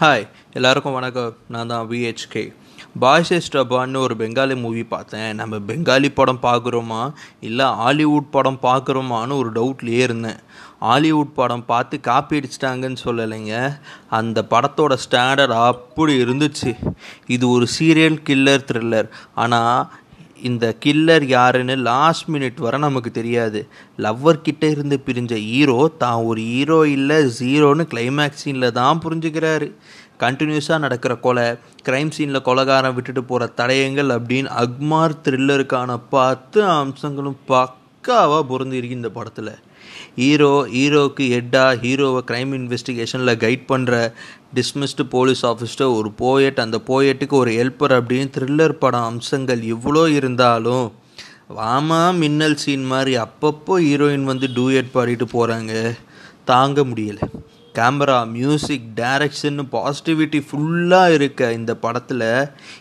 Hi எல்லாருக்கும் வணக்கம். நான் தான் விஹெச்கே பாய்ஸ் ஸ்டபான்னு ஒரு பெங்காலி மூவி பார்த்தேன். நம்ம பெங்காலி படம் பார்க்குறோமா? இல்லை ஹாலிவுட் படம் பார்க்குறோமான்னு ஒரு டவுட்லேயே இருந்தேன். ஹாலிவுட் படம் பார்த்து காப்பி அடிச்சிட்டாங்கன்னு சொல்லலைங்க. அந்த படத்தோட ஸ்டாண்டர்ட் அப்படி இருந்துச்சு. இது ஒரு சீரியல் கில்லர் த்ரில்லர் ஆனால் இந்த கில்லர் யாருன்னு லாஸ்ட் மினிட் வரை நமக்கு தெரியாது. லவ்வர் கிட்டே இருந்து பிரிஞ்ச ஹீரோ தான் ஒரு ஹீரோ இல்லை ஜீரோன்னு கிளைமேக்ஸ் சீனில் தான் புரிஞ்சுக்கிறாரு. கண்டினியூஸாக நடக்கிற கொலை க்ரைம் சீனில் கொலகாரம் விட்டுட்டு போகிற தடயங்கள் அப்படின்னு அக்மார் த்ரில்லருக்கான பத்து அம்சங்களும் பக்காவாக பொருந்திருக்கு இந்த படத்தில். ஹீரோ ஹீரோவுக்கு ஹெட்டாக ஹீரோவை க்ரைம் இன்வெஸ்டிகேஷனில் கைட் பண்ணுற டிஸ்மிஸ்டு போலீஸ் ஆஃபீஸர் ஒரு போயட் அந்த போயட்டுக்கு ஒரு ஹெல்ப்பர் அப்படின்னு த்ரில்லர் படம் அம்சங்கள் இவ்வளோ இருந்தாலும் வாமா மின்னல் சீன் மாதிரி அப்பப்போ ஹீரோயின் வந்து டூயட் பாடிட்டு போகிறாங்க தாங்க முடியலை. கேமரா மியூசிக் டைரக்ஷன் பாசிட்டிவிட்டி ஃபுல்லாக இருக்க இந்த படத்தில்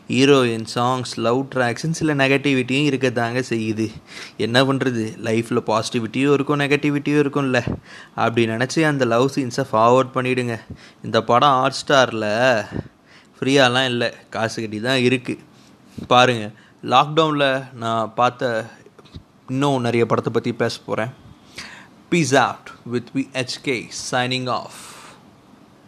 ஹீரோயின் சாங்ஸ் லவ் ட்ராக்ஸ்ன்னு சில நெகட்டிவிட்டியும் இருக்க தாங்க செய்யுது. என்ன பண்ணுறது லைஃப்பில் பாசிட்டிவிட்டியும் இருக்கும் நெகட்டிவிட்டியும் இருக்கும்ல. அப்படி நினச்சி அந்த லவ் சீன்ஸை ஃபார்வர்ட் பண்ணிவிடுங்க இந்த படம் ஹாட் ஸ்டாரில் ஃப்ரீயாலாம் இல்லை. காசு கட்டி தான் இருக்குது பாருங்கள் லாக்டவுனில் நான் பார்த்த இன்னும் நிறைய படத்தை பற்றி பேச போகிறேன் Peace out with VHK signing off.